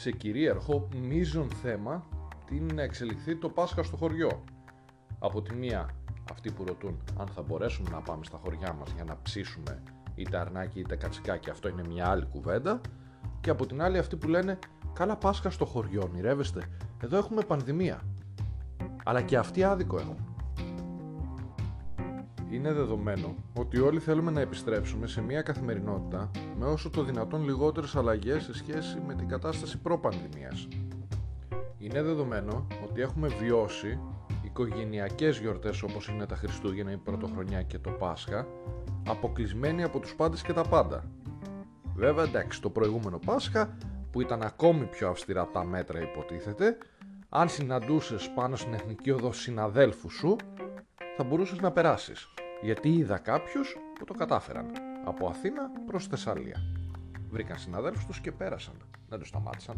σε κυρίαρχο μείζον θέμα τι είναι να εξελιχθεί το Πάσχα στο χωριό. Από τη μία αυτοί που ρωτούν αν θα μπορέσουμε να πάμε στα χωριά μας για να ψήσουμε είτε αρνάκι είτε κατσικάκι, αυτό είναι μια άλλη κουβέντα. Και από την άλλη αυτοί που λένε καλά Πάσχα στο χωριό, ονειρεύεστε, εδώ έχουμε πανδημία. Αλλά και αυτοί άδικο έχουν. Είναι δεδομένο ότι όλοι θέλουμε να επιστρέψουμε σε μια καθημερινότητα με όσο το δυνατόν λιγότερες αλλαγές σε σχέση με την κατάσταση προ-πανδημίας. Είναι δεδομένο ότι έχουμε βιώσει οικογενειακές γιορτές όπως είναι τα Χριστούγεννα, η Πρωτοχρονιά και το Πάσχα αποκλεισμένοι από τους πάντες και τα πάντα. Βέβαια εντάξει το προηγούμενο Πάσχα που ήταν ακόμη πιο αυστηρά τα μέτρα υποτίθεται αν συναντούσες πάνω στην εθνική οδό συναδέλφους σου θα μπορούσες να περάσεις γιατί είδα κάποιους που το κατάφεραν από Αθήνα προς Θεσσαλία. Βρήκαν συναδέλφους τους και πέρασαν. Δεν τους σταμάτησαν.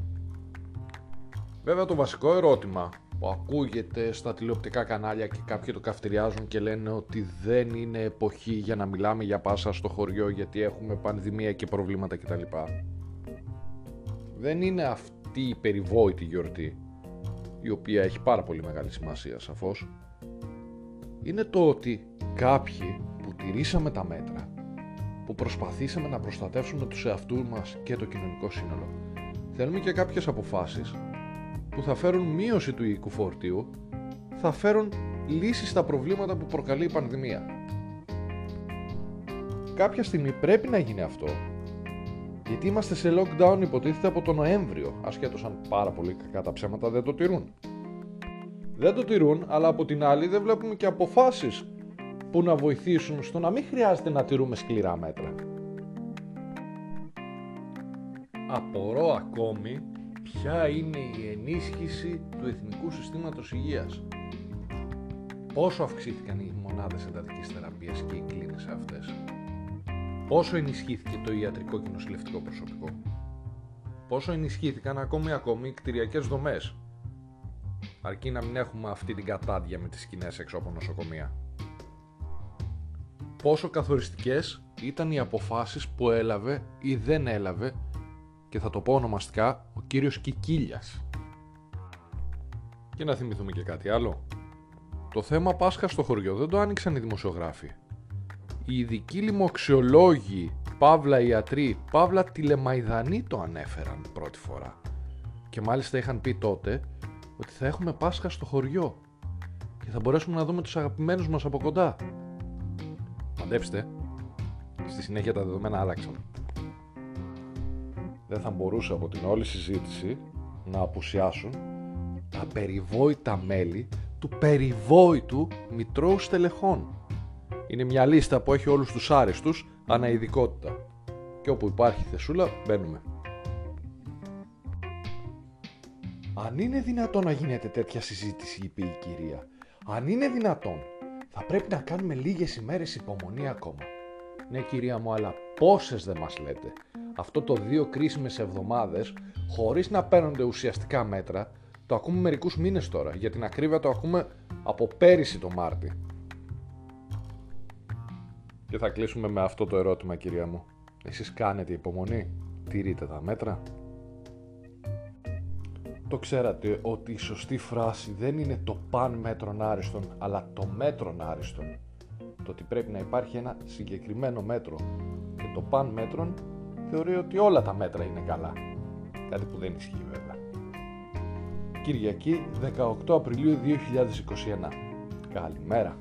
Βέβαια το βασικό ερώτημα που ακούγεται στα τηλεοπτικά κανάλια και κάποιοι το καυτηριάζουν και λένε ότι δεν είναι εποχή για να μιλάμε για πάσα στο χωριό γιατί έχουμε πανδημία και προβλήματα κτλ. Δεν είναι αυτή η περιβόητη γιορτή η οποία έχει πάρα πολύ μεγάλη σημασία σαφώς είναι το ότι κάποιοι που τηρήσαμε τα μέτρα που προσπαθήσαμε να προστατεύσουμε τους εαυτούς μας και το κοινωνικό σύνολο θέλουμε και κάποιες αποφάσεις που θα φέρουν μείωση του οικού φορτίου, θα φέρουν λύσεις στα προβλήματα που προκαλεί η πανδημία. Κάποια στιγμή πρέπει να γίνει αυτό, γιατί είμαστε σε lockdown υποτίθεται από τον Νοέμβριο, ασχέτως αν πάρα πολύ κακά τα ψέματα δεν το τηρούν. Δεν το τηρούν, αλλά από την άλλη δεν βλέπουμε και αποφάσεις που να βοηθήσουν στο να μην χρειάζεται να τηρούμε σκληρά μέτρα. Απορώ ακόμη ποια είναι η ενίσχυση του Εθνικού Συστήματος Υγείας. Πόσο αυξήθηκαν οι μονάδες εντατικής θεραπείας και οι κλίνες αυτές; Πόσο ενισχύθηκε το ιατρικό και νοσηλευτικό προσωπικό; Πόσο ενισχύθηκαν ακόμη ακόμη οι κτηριακές δομές; Αρκεί να μην έχουμε αυτή την κατάδια με τις σκηνές έξω από νοσοκομεία. Πόσο καθοριστικές ήταν οι αποφάσεις που έλαβε ή δεν έλαβε και θα το πω ονομαστικά ο κύριος Κικίλιας. Και να θυμηθούμε και κάτι άλλο. Το θέμα Πάσχας στο χωριό δεν το άνοιξαν οι δημοσιογράφοι. Οι ειδικοί λοιμοξιολόγοι, παύλα ιατροί, παύλα τηλεμαϊδανοί το ανέφεραν πρώτη φορά. Και μάλιστα είχαν πει τότε ότι θα έχουμε Πάσχα στο χωριό και θα μπορέσουμε να δούμε τους αγαπημένους μας από κοντά. Μαντέψτε, στη συνέχεια τα δεδομένα άλλαξαν δεν θα μπορούσε από την όλη συζήτηση να απουσιάσουν τα περιβόητα μέλη του περιβόητου Μητρώου Στελεχών. Είναι μια λίστα που έχει όλους τους άριστους αναειδικότητα. Και όπου υπάρχει θεσούλα μπαίνουμε. Αν είναι δυνατόν να γίνεται τέτοια συζήτηση, είπε η κυρία. Αν είναι δυνατόν, θα πρέπει να κάνουμε λίγες ημέρες υπομονή ακόμα. Ναι κυρία μου, αλλά πόσες δεν μας λέτε αυτό το δύο κρίσιμες εβδομάδες χωρίς να παίρνονται ουσιαστικά μέτρα το ακούμε μερικούς μήνες τώρα για την ακρίβεια το ακούμε από πέρυσι το Μάρτι και θα κλείσουμε με αυτό το ερώτημα κυρία μου εσείς κάνετε υπομονή τηρείτε τα μέτρα το ξέρατε ότι η σωστή φράση δεν είναι το παν μέτρον άριστον αλλά το μέτρον άριστον το ότι πρέπει να υπάρχει ένα συγκεκριμένο μέτρο και το παν μέτρον θεωρεί ότι όλα τα μέτρα είναι καλά. Κάτι που δεν ισχύει βέβαια. Κυριακή 18 Απριλίου 2021. Καλημέρα.